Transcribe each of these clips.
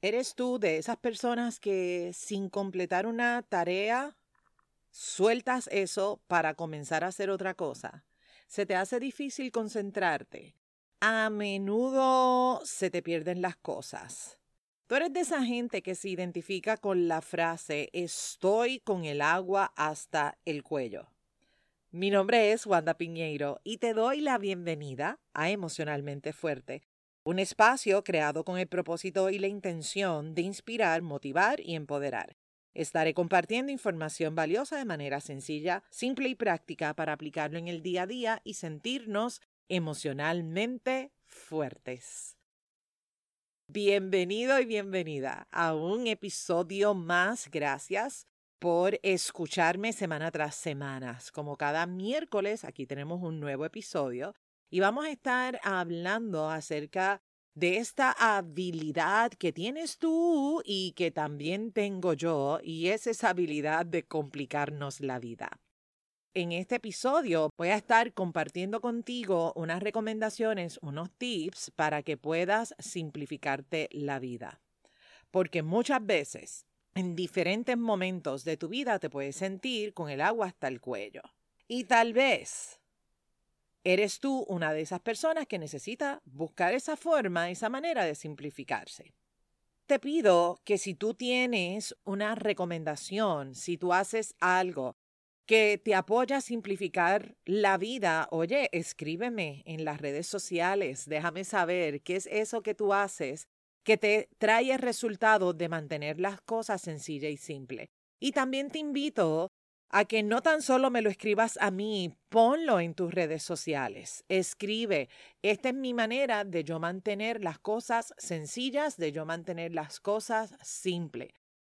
¿Eres tú de esas personas que sin completar una tarea sueltas eso para comenzar a hacer otra cosa? ¿Se te hace difícil concentrarte? A menudo se te pierden las cosas. Tú eres de esa gente que se identifica con la frase estoy con el agua hasta el cuello. Mi nombre es Wanda Piñeiro y te doy la bienvenida a Emocionalmente Fuerte, un espacio creado con el propósito y la intención de inspirar, motivar y empoderar. Estaré compartiendo información valiosa de manera sencilla, simple y práctica para aplicarlo en el día a día y sentirnos emocionalmente fuertes. Bienvenido y bienvenida a un episodio más. Gracias por escucharme semana tras semana. Como cada miércoles, aquí tenemos un nuevo episodio y vamos a estar hablando acerca de esta habilidad que tienes tú y que también tengo yo, y es esa habilidad de complicarnos la vida. En este episodio voy a estar compartiendo contigo unas recomendaciones, unos tips para que puedas simplificarte la vida. Porque muchas veces, en diferentes momentos de tu vida, te puedes sentir con el agua hasta el cuello. Y tal vez ¿Eres tú una de esas personas que necesita buscar esa forma, esa manera de simplificarse? Te pido que si tú tienes una recomendación, si tú haces algo que te apoya a simplificar la vida, oye, escríbeme en las redes sociales, déjame saber qué es eso que tú haces que te trae el resultado de mantener las cosas sencillas y simples. Y también te invito a que no tan solo me lo escribas a mí, ponlo en tus redes sociales. Escribe, esta es mi manera de yo mantener las cosas sencillas, de yo mantener las cosas simples.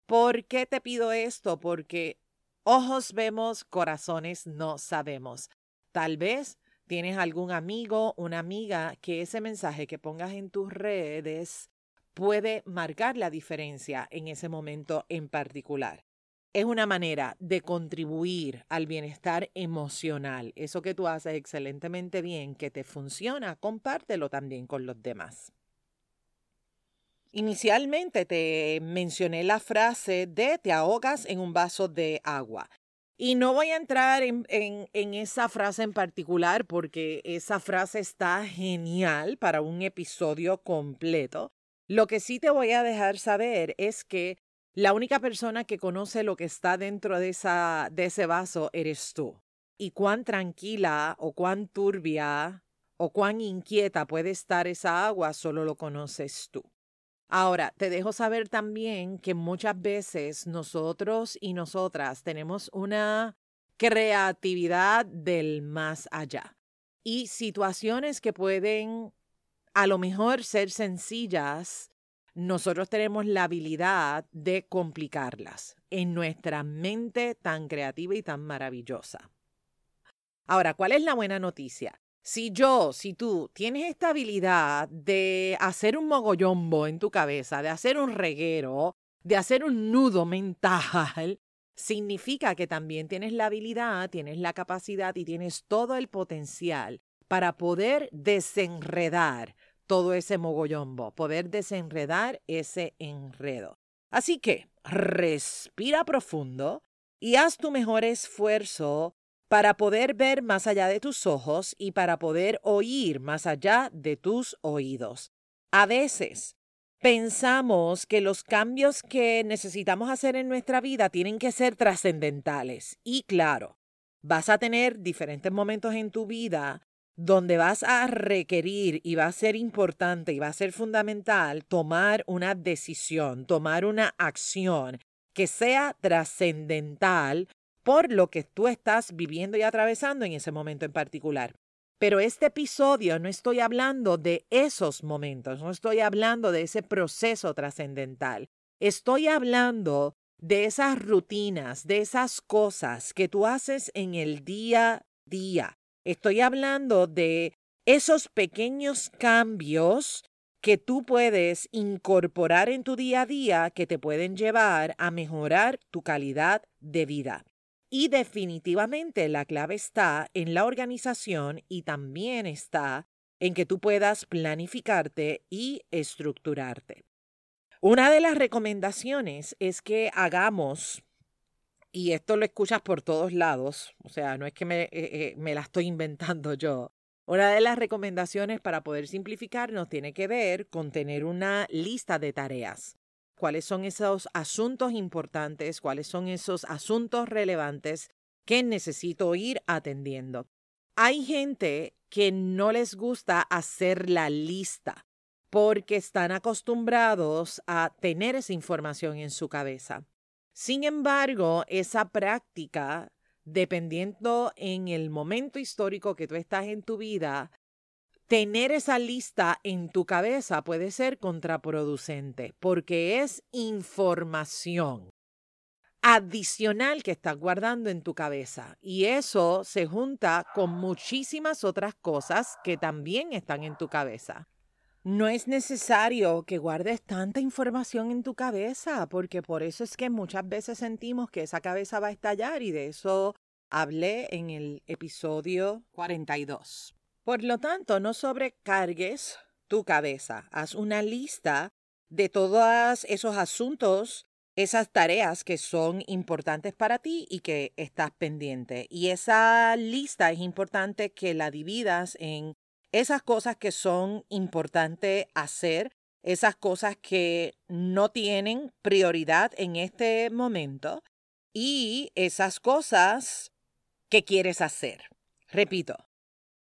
¿Por qué te pido esto? Porque ojos vemos, corazones no sabemos. Tal vez tienes algún amigo, una amiga que ese mensaje que pongas en tus redes puede marcar la diferencia en ese momento en particular es una manera de contribuir al bienestar emocional. Eso que tú haces excelentemente bien, que te funciona, compártelo también con los demás. Inicialmente te mencioné la frase de te ahogas en un vaso de agua. Y no voy a entrar en, en, esa frase en particular porque esa frase está genial para un episodio completo. Lo que sí te voy a dejar saber es que la única persona que conoce lo que está dentro de, esa, de ese vaso eres tú. Y cuán tranquila o cuán turbia o cuán inquieta puede estar esa agua solo lo conoces tú. Ahora, te dejo saber también que muchas veces nosotros y nosotras tenemos una creatividad del más allá y situaciones que pueden a lo mejor ser sencillas nosotros tenemos la habilidad de complicarlas en nuestra mente tan creativa y tan maravillosa. Ahora, ¿cuál es la buena noticia? Si yo, si tú tienes esta habilidad de hacer un mogollombo en tu cabeza, de hacer un reguero, de hacer un nudo mental, significa que también tienes la habilidad, tienes la capacidad y tienes todo el potencial para poder desenredar todo ese mogollombo, poder desenredar ese enredo. Así que respira profundo y haz tu mejor esfuerzo para poder ver más allá de tus ojos y para poder oír más allá de tus oídos. A veces pensamos que los cambios que necesitamos hacer en nuestra vida tienen que ser trascendentales. Y claro, vas a tener diferentes momentos en tu vida donde vas a requerir y va a ser importante y va a ser fundamental tomar una decisión, tomar una acción que sea trascendental por lo que tú estás viviendo y atravesando en ese momento en particular. Pero este episodio no estoy hablando de esos momentos, no estoy hablando de ese proceso trascendental. Estoy hablando de esas rutinas, de esas cosas que tú haces en el día a día, Estoy hablando de esos pequeños cambios que tú puedes incorporar en tu día a día que te pueden llevar a mejorar tu calidad de vida. Y definitivamente la clave está en la organización y también está en que tú puedas planificarte y estructurarte. Una de las recomendaciones es que hagamos, y esto lo escuchas por todos lados, o sea, no es que me, eh, eh, me la estoy inventando yo. Una de las recomendaciones para poder simplificarnos tiene que ver con tener una lista de tareas. ¿Cuáles son esos asuntos importantes? ¿Cuáles son esos asuntos relevantes que necesito ir atendiendo? Hay gente que no les gusta hacer la lista porque están acostumbrados a tener esa información en su cabeza. Sin embargo, esa práctica, dependiendo en el momento histórico que tú estás en tu vida, tener esa lista en tu cabeza puede ser contraproducente porque es información adicional que estás guardando en tu cabeza y eso se junta con muchísimas otras cosas que también están en tu cabeza. No es necesario que guardes tanta información en tu cabeza, porque por eso es que muchas veces sentimos que esa cabeza va a estallar y de eso hablé en el episodio 42. Por lo tanto, no sobrecargues tu cabeza. Haz una lista de todos esos asuntos, esas tareas que son importantes para ti y que estás pendiente. Y esa lista es importante que la dividas en esas cosas que son importantes hacer, esas cosas que no tienen prioridad en este momento y esas cosas que quieres hacer. Repito,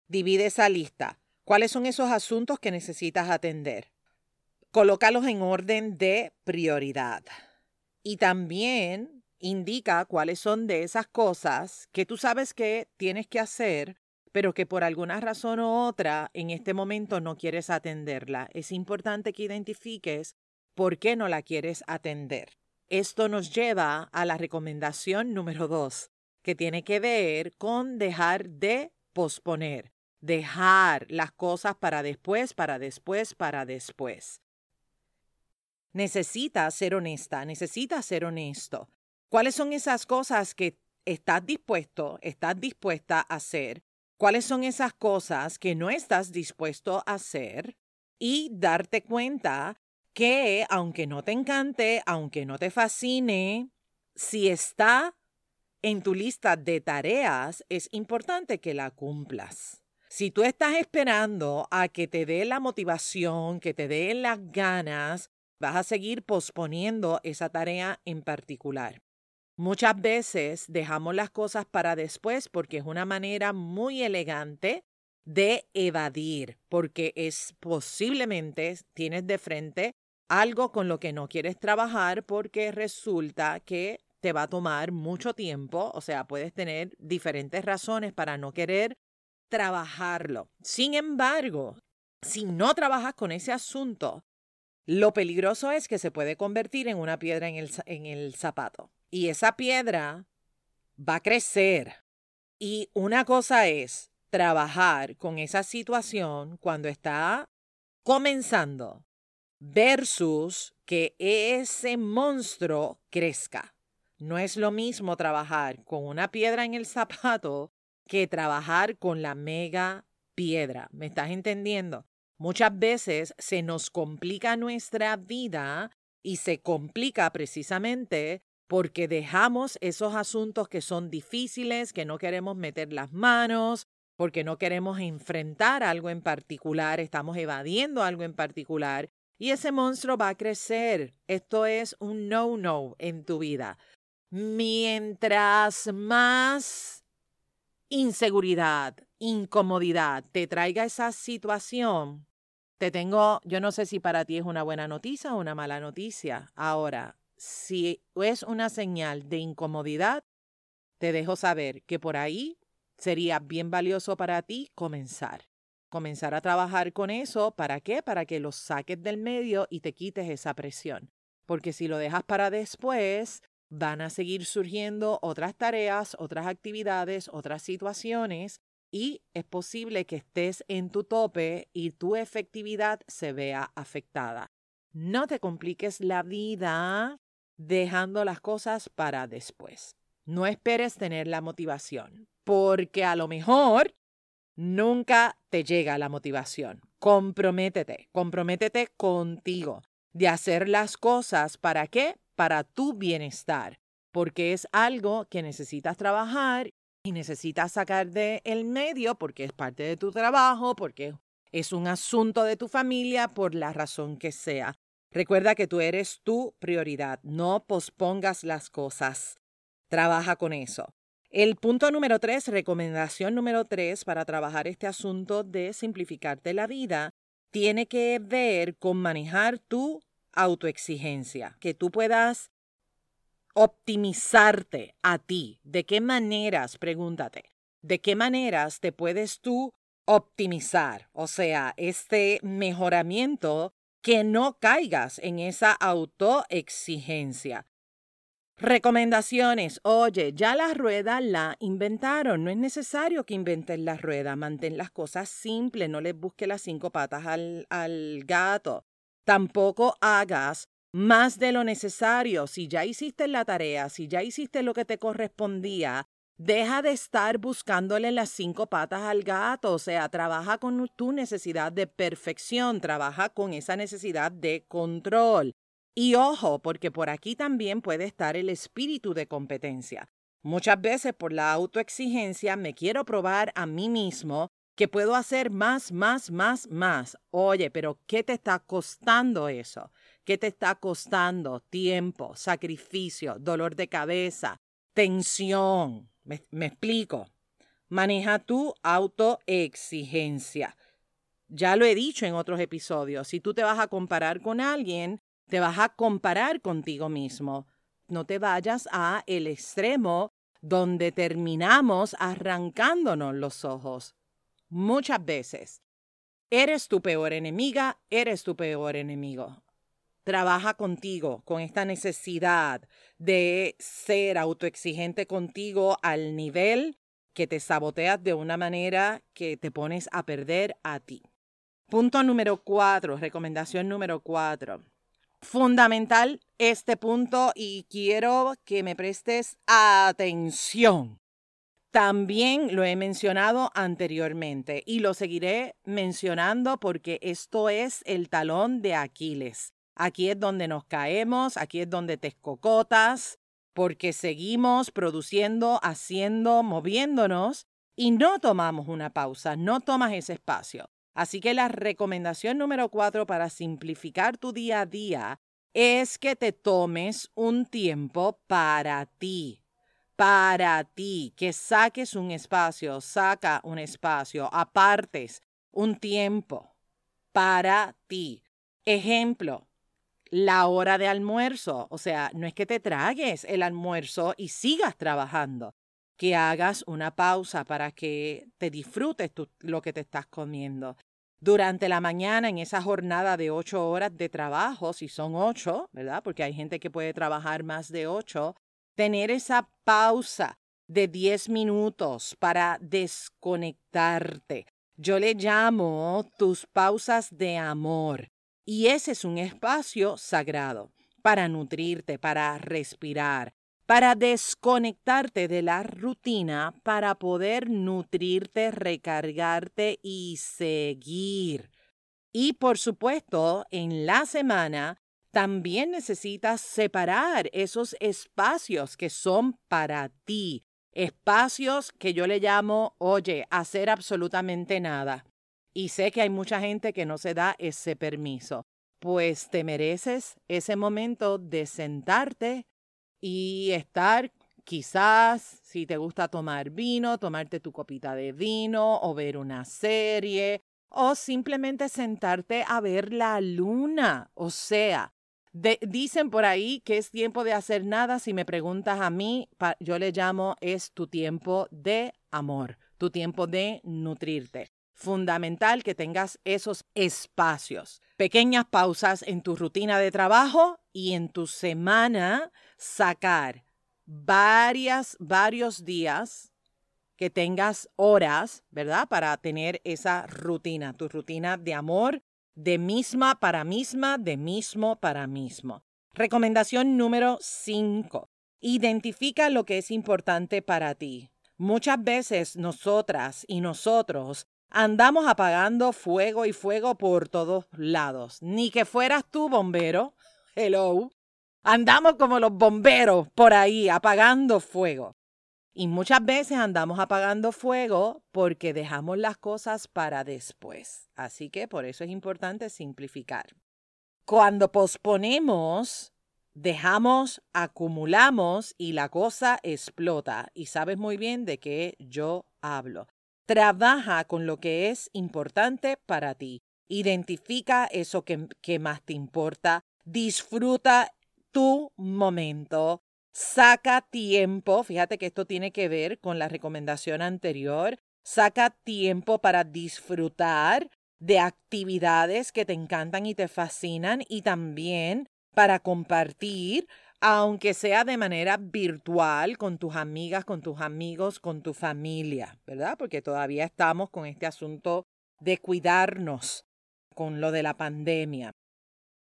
divide esa lista. ¿Cuáles son esos asuntos que necesitas atender? Colócalos en orden de prioridad. Y también indica cuáles son de esas cosas que tú sabes que tienes que hacer pero que por alguna razón u otra en este momento no quieres atenderla. Es importante que identifiques por qué no la quieres atender. Esto nos lleva a la recomendación número dos, que tiene que ver con dejar de posponer, dejar las cosas para después, para después, para después. Necesitas ser honesta, necesitas ser honesto. ¿Cuáles son esas cosas que estás dispuesto, estás dispuesta a hacer cuáles son esas cosas que no estás dispuesto a hacer y darte cuenta que aunque no te encante, aunque no te fascine, si está en tu lista de tareas, es importante que la cumplas. Si tú estás esperando a que te dé la motivación, que te dé las ganas, vas a seguir posponiendo esa tarea en particular. Muchas veces dejamos las cosas para después porque es una manera muy elegante de evadir, porque es posiblemente tienes de frente algo con lo que no quieres trabajar porque resulta que te va a tomar mucho tiempo, o sea, puedes tener diferentes razones para no querer trabajarlo. Sin embargo, si no trabajas con ese asunto, lo peligroso es que se puede convertir en una piedra en el, zapato. Y esa piedra va a crecer. Y una cosa es trabajar con esa situación cuando está comenzando versus que ese monstruo crezca. No es lo mismo trabajar con una piedra en el zapato que trabajar con la mega piedra. ¿Me estás entendiendo? Muchas veces se nos complica nuestra vida y se complica precisamente porque dejamos esos asuntos que son difíciles, que no queremos meter las manos, porque no queremos enfrentar algo en particular, estamos evadiendo algo en particular y ese monstruo va a crecer. Esto es un no-no en tu vida. Mientras más inseguridad, incomodidad te traiga esa situación, te tengo, yo no sé si para ti es una buena noticia o una mala noticia. Ahora, si es una señal de incomodidad, te dejo saber que por ahí sería bien valioso para ti comenzar. Comenzar a trabajar con eso, ¿para qué? Para que lo saques del medio y te quites esa presión. Porque si lo dejas para después, van a seguir surgiendo otras tareas, otras actividades, otras situaciones y es posible que estés en tu tope y tu efectividad se vea afectada. No te compliques la vida dejando las cosas para después. No esperes tener la motivación, porque a lo mejor nunca te llega la motivación. Comprométete, comprométete contigo. de hacer las cosas. ¿Para qué? Para tu bienestar, porque es algo que necesitas trabajar y necesitas sacar del el medio porque es parte de tu trabajo, porque es un asunto de tu familia, por la razón que sea. Recuerda que tú eres tu prioridad. No pospongas las cosas. Trabaja con eso. El punto número tres, recomendación número tres para trabajar este asunto de simplificarte la vida, tiene que ver con manejar tu autoexigencia, que tú puedas optimizarte a ti. ¿De qué maneras? Pregúntate. ¿De qué maneras te puedes tú optimizar? O sea, este mejoramiento que no caigas en esa autoexigencia. Recomendaciones. Oye, ya la rueda la inventaron. No es necesario que inventes la rueda. Mantén las cosas simples. No les busques las cinco patas al, al gato. Tampoco hagas más de lo necesario. Si ya hiciste la tarea, si ya hiciste lo que te correspondía, deja de estar buscándole las cinco patas al gato. O sea, trabaja con tu necesidad de perfección, trabaja con esa necesidad de control. Y ojo, porque por aquí también puede estar el espíritu de competencia. Muchas veces por la autoexigencia me quiero probar a mí mismo que puedo hacer más, más, más, más. Oye, pero ¿qué te está costando eso? ¿Qué te está costando? Tiempo, sacrificio, dolor de cabeza, tensión. Me, explico. Maneja tu autoexigencia. Ya lo he dicho en otros episodios, si tú te vas a comparar con alguien, te vas a comparar contigo mismo. No te vayas a el extremo donde terminamos arrancándonos los ojos. Muchas veces. Eres tu peor enemiga, eres tu peor enemigo trabaja contigo con esta necesidad de ser autoexigente contigo al nivel que te saboteas de una manera que te pones a perder a ti. Punto número cuatro, recomendación número cuatro. Fundamental este punto y quiero que me prestes atención. También lo he mencionado anteriormente y lo seguiré mencionando porque esto es el talón de Aquiles. Aquí es donde nos caemos, aquí es donde te escocotas, porque seguimos produciendo, haciendo, moviéndonos y no tomamos una pausa, no tomas ese espacio. Así que la recomendación número cuatro para simplificar tu día a día es que te tomes un tiempo para ti, para ti, que saques un espacio, saca un espacio, apartes un tiempo para ti. Ejemplo, la hora de almuerzo. O sea, no es que te tragues el almuerzo y sigas trabajando, que hagas una pausa para que te disfrutes lo que te estás comiendo. Durante la mañana, en esa jornada de ocho horas de trabajo, si son ocho, ¿verdad? Porque hay gente que puede trabajar más de ocho, tener esa pausa de diez minutos para desconectarte. Yo le llamo tus pausas de amor. Y ese es un espacio sagrado para nutrirte, para respirar, para desconectarte de la rutina, para poder nutrirte, recargarte y seguir. Y por supuesto, en la semana también necesitas separar esos espacios que son para ti, espacios que yo le llamo, oye, hacer absolutamente nada. Y sé que hay mucha gente que no se da ese permiso. Pues te mereces ese momento de sentarte y estar quizás, si te gusta tomar vino, tomarte tu copita de vino o ver una serie o simplemente sentarte a ver la luna. O sea, dicen por ahí que es tiempo de hacer nada. Si me preguntas a mí, yo le llamo es tu tiempo de amor, tu tiempo de nutrirte fundamental que tengas esos espacios. Pequeñas pausas en tu rutina de trabajo y en tu semana sacar varias, varios días que tengas horas, ¿verdad? Para tener esa rutina, tu rutina de amor, de misma para misma, de mismo para mismo. Recomendación número 5. Identifica lo que es importante para ti. Muchas veces nosotras y nosotros andamos apagando fuego y fuego por todos lados. Ni que fueras tú bombero, hello. Andamos como los bomberos por ahí, apagando fuego. Y muchas veces andamos apagando fuego porque dejamos las cosas para después. Así que por eso es importante simplificar. Cuando posponemos, dejamos, acumulamos y la cosa explota. Y sabes muy bien de qué yo hablo. Trabaja con lo que es importante para ti. Identifica eso que, más te importa. Disfruta tu momento. Saca tiempo, fíjate que esto tiene que ver con la recomendación anterior, saca tiempo para disfrutar de actividades que te encantan y te fascinan y también para compartir, aunque sea de manera virtual, con tus amigas, con tus amigos, con tu familia, ¿verdad? Porque todavía estamos con este asunto de cuidarnos con lo de la pandemia.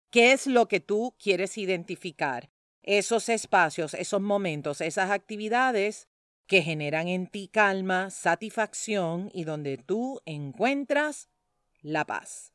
¿Qué es lo que tú quieres identificar? esos espacios, esos momentos, esas actividades que generan en ti calma, satisfacción y donde tú encuentras la paz.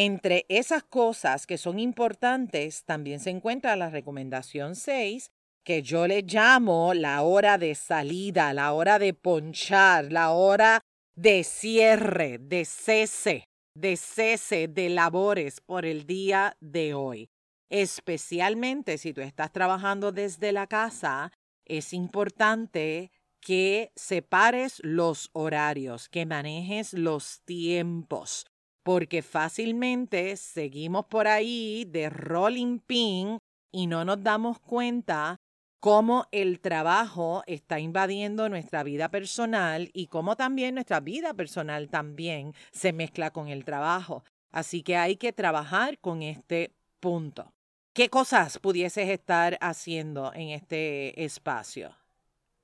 Entre esas cosas que son importantes también se encuentra la recomendación 6, que yo le llamo la hora de salida, la hora de ponchar, la hora de cierre, de cese, de cese de labores por el día de hoy. Especialmente si tú estás trabajando desde la casa, es importante que separes los horarios, que manejes los tiempos, porque fácilmente seguimos por ahí de rolling pin y no nos damos cuenta cómo el trabajo está invadiendo nuestra vida personal y cómo también nuestra vida personal también se mezcla con el trabajo. Así que hay que trabajar con este punto. ¿Qué cosas pudieses estar haciendo en este espacio?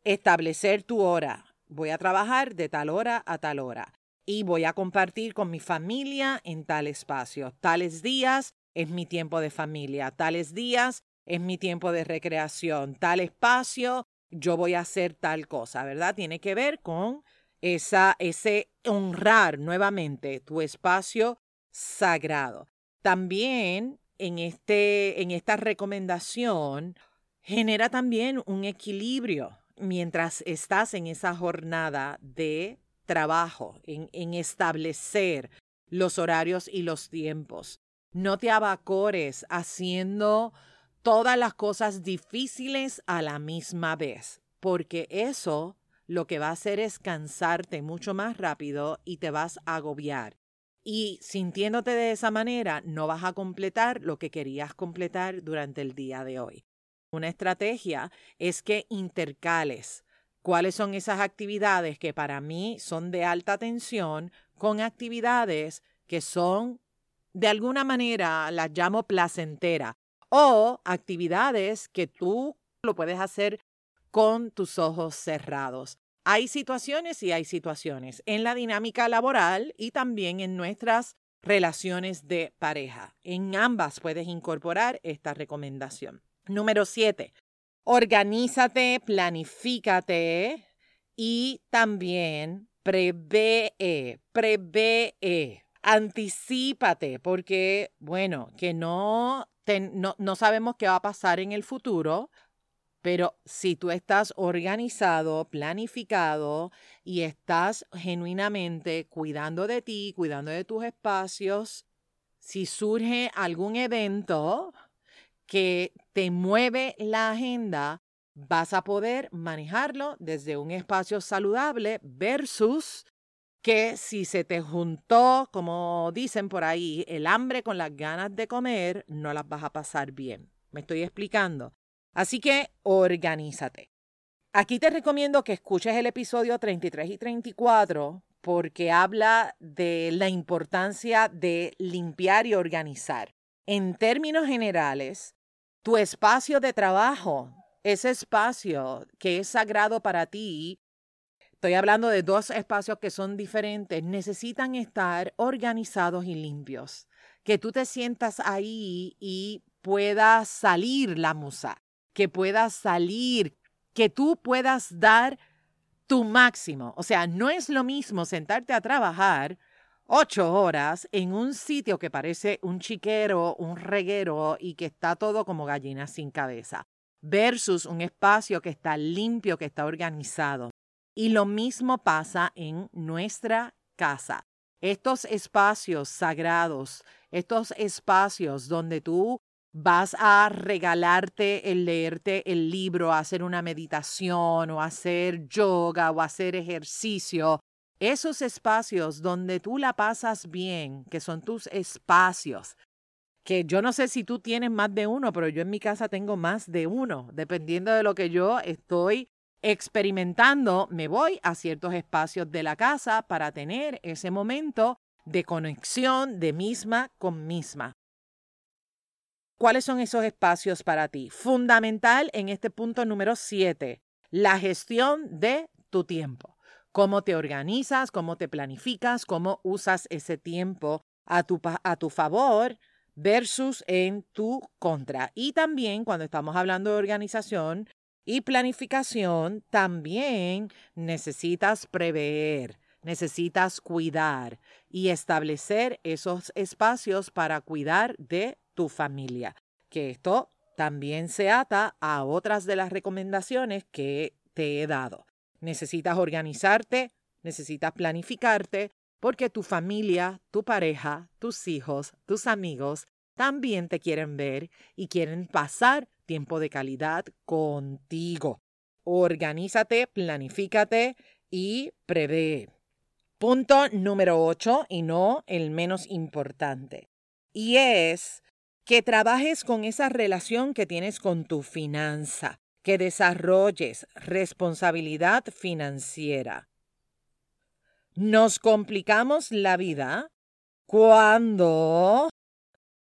Establecer tu hora. Voy a trabajar de tal hora a tal hora y voy a compartir con mi familia en tal espacio. Tales días es mi tiempo de familia, tales días es mi tiempo de recreación, tal espacio yo voy a hacer tal cosa, ¿verdad? Tiene que ver con esa, ese honrar nuevamente tu espacio sagrado. También en, este, en esta recomendación genera también un equilibrio mientras estás en esa jornada de trabajo, en, establecer los horarios y los tiempos. No te abacores haciendo todas las cosas difíciles a la misma vez, porque eso lo que va a hacer es cansarte mucho más rápido y te vas a agobiar. Y sintiéndote de esa manera, no vas a completar lo que querías completar durante el día de hoy. Una estrategia es que intercales cuáles son esas actividades que para mí son de alta tensión con actividades que son de alguna manera las llamo placentera o actividades que tú lo puedes hacer con tus ojos cerrados. Hay situaciones y hay situaciones en la dinámica laboral y también en nuestras relaciones de pareja. En ambas puedes incorporar esta recomendación. Número siete, organízate, planifícate y también prevé, prevé, anticípate, porque, bueno, que no, no, no sabemos qué va a pasar en el futuro, pero si tú estás organizado, planificado y estás genuinamente cuidando de ti, cuidando de tus espacios, si surge algún evento que te mueve la agenda, vas a poder manejarlo desde un espacio saludable versus que si se te juntó, como dicen por ahí, el hambre con las ganas de comer, no las vas a pasar bien. ¿Me estoy explicando? Así que organízate. Aquí te recomiendo que escuches el episodio 33 y 34 porque habla de la importancia de limpiar y organizar. En términos generales, tu espacio de trabajo, ese espacio que es sagrado para ti, estoy hablando de dos espacios que son diferentes, necesitan estar organizados y limpios. Que tú te sientas ahí y pueda salir la musa que puedas salir, que tú puedas dar tu máximo. O sea, no es lo mismo sentarte a trabajar ocho horas en un sitio que parece un chiquero, un reguero y que está todo como gallina sin cabeza, versus un espacio que está limpio, que está organizado. Y lo mismo pasa en nuestra casa. Estos espacios sagrados, estos espacios donde tú vas a regalarte el leerte el libro, hacer una meditación o hacer yoga o hacer ejercicio esos espacios donde tú la pasas bien, que son tus espacios, que yo no sé si tú tienes más de uno, pero yo en mi casa tengo más de uno, dependiendo de lo que yo estoy experimentando, me voy a ciertos espacios de la casa para tener ese momento de conexión de misma con misma. ¿Cuáles son esos espacios para ti? Fundamental en este punto número siete, la gestión de tu tiempo cómo te organizas, cómo te planificas, cómo usas ese tiempo a tu, a tu favor versus en tu contra. Y también cuando estamos hablando de organización y planificación, también necesitas prever, necesitas cuidar y establecer esos espacios para cuidar de tu familia. Que esto también se ata a otras de las recomendaciones que te he dado. Necesitas organizarte, necesitas planificarte, porque tu familia, tu pareja, tus hijos, tus amigos también te quieren ver y quieren pasar tiempo de calidad contigo. Organízate, planifícate y prevé. Punto número 8 y no el menos importante. Y es que trabajes con esa relación que tienes con tu finanza que desarrolles responsabilidad financiera. Nos complicamos la vida cuando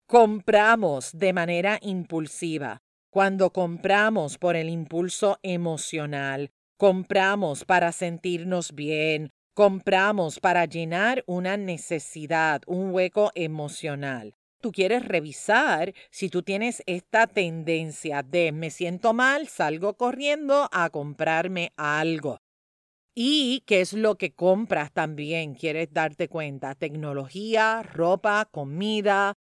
compramos de manera impulsiva, cuando compramos por el impulso emocional, compramos para sentirnos bien, compramos para llenar una necesidad, un hueco emocional tú quieres revisar si tú tienes esta tendencia de me siento mal, salgo corriendo a comprarme algo. Y qué es lo que compras también, quieres darte cuenta, tecnología, ropa, comida.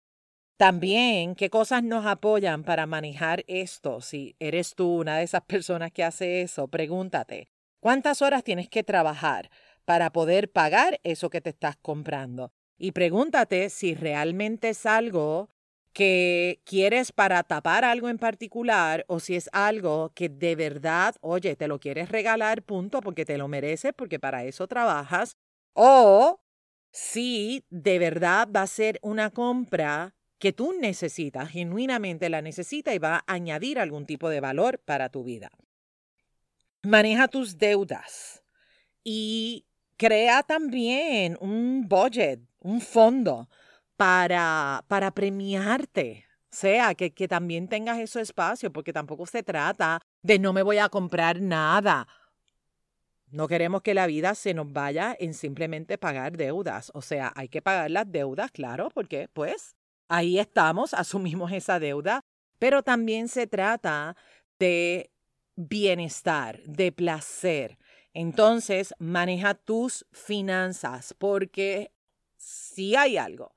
También, ¿qué cosas nos apoyan para manejar esto? Si eres tú una de esas personas que hace eso, pregúntate, ¿cuántas horas tienes que trabajar para poder pagar eso que te estás comprando? Y pregúntate si realmente es algo que quieres para tapar algo en particular o si es algo que de verdad, oye, te lo quieres regalar, punto, porque te lo mereces, porque para eso trabajas, o si de verdad va a ser una compra que tú necesitas, genuinamente la necesitas y va a añadir algún tipo de valor para tu vida. Maneja tus deudas y crea también un budget un fondo para, para premiarte. Sea, que, que también tengas ese espacio, porque tampoco se trata de no me voy a comprar nada. No queremos que la vida se nos vaya en simplemente pagar deudas. O sea, hay que pagar las deudas, claro, porque pues ahí estamos, asumimos esa deuda, pero también se trata de bienestar, de placer. Entonces, maneja tus finanzas porque si hay algo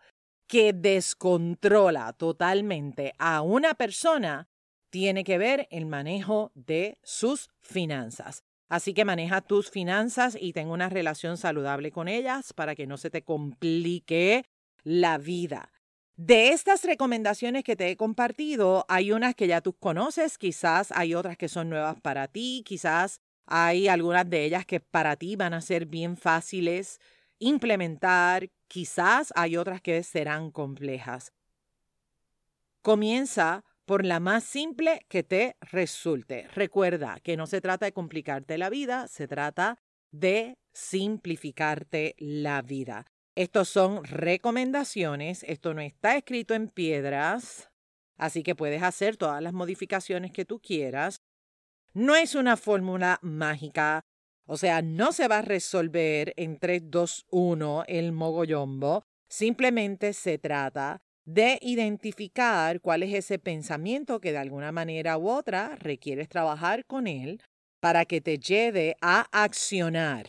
que descontrola totalmente a una persona, tiene que ver el manejo de sus finanzas. Así que maneja tus finanzas y ten una relación saludable con ellas para que no se te complique la vida. De estas recomendaciones que te he compartido, hay unas que ya tú conoces, quizás hay otras que son nuevas para ti, quizás hay algunas de ellas que para ti van a ser bien fáciles implementar, quizás hay otras que serán complejas. Comienza por la más simple que te resulte. Recuerda que no se trata de complicarte la vida, se trata de simplificarte la vida. Estos son recomendaciones, esto no está escrito en piedras, así que puedes hacer todas las modificaciones que tú quieras. No es una fórmula mágica, o sea, no se va a resolver en 3, 2, 1 el mogollombo. Simplemente se trata de identificar cuál es ese pensamiento que de alguna manera u otra requieres trabajar con él para que te lleve a accionar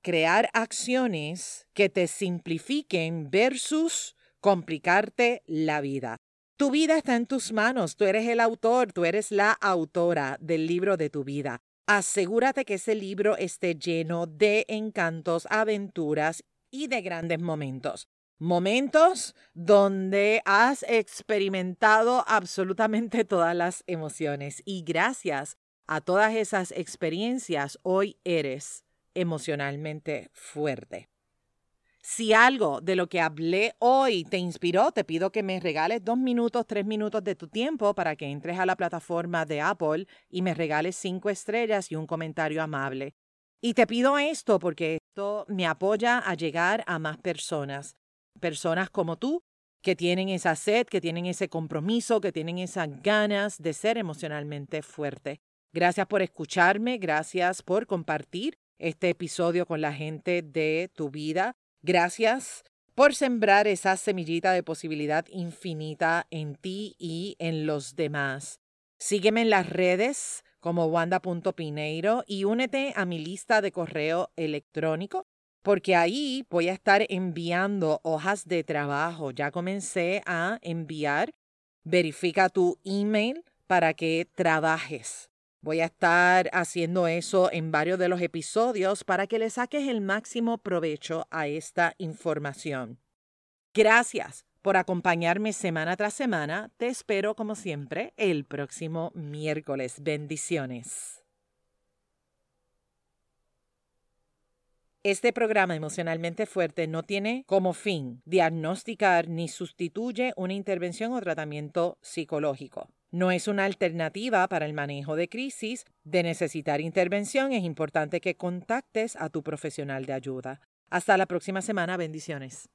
crear acciones que te simplifiquen versus complicarte la vida. Tu vida está en tus manos, tú eres el autor, tú eres la autora del libro de tu vida. Asegúrate que ese libro esté lleno de encantos, aventuras y de grandes momentos. Momentos donde has experimentado absolutamente todas las emociones y gracias a todas esas experiencias hoy eres emocionalmente fuerte. Si algo de lo que hablé hoy te inspiró, te pido que me regales dos minutos, tres minutos de tu tiempo para que entres a la plataforma de Apple y me regales cinco estrellas y un comentario amable. Y te pido esto porque esto me apoya a llegar a más personas, personas como tú, que tienen esa sed, que tienen ese compromiso, que tienen esas ganas de ser emocionalmente fuerte. Gracias por escucharme, gracias por compartir este episodio con la gente de tu vida. Gracias por sembrar esa semillita de posibilidad infinita en ti y en los demás. Sígueme en las redes como wanda.pineiro y únete a mi lista de correo electrónico porque ahí voy a estar enviando hojas de trabajo. Ya comencé a enviar. Verifica tu email para que trabajes. Voy a estar haciendo eso en varios de los episodios para que le saques el máximo provecho a esta información. Gracias por acompañarme semana tras semana. Te espero como siempre el próximo miércoles. Bendiciones. Este programa emocionalmente fuerte no tiene como fin diagnosticar ni sustituye una intervención o tratamiento psicológico. No es una alternativa para el manejo de crisis. De necesitar intervención es importante que contactes a tu profesional de ayuda. Hasta la próxima semana. Bendiciones.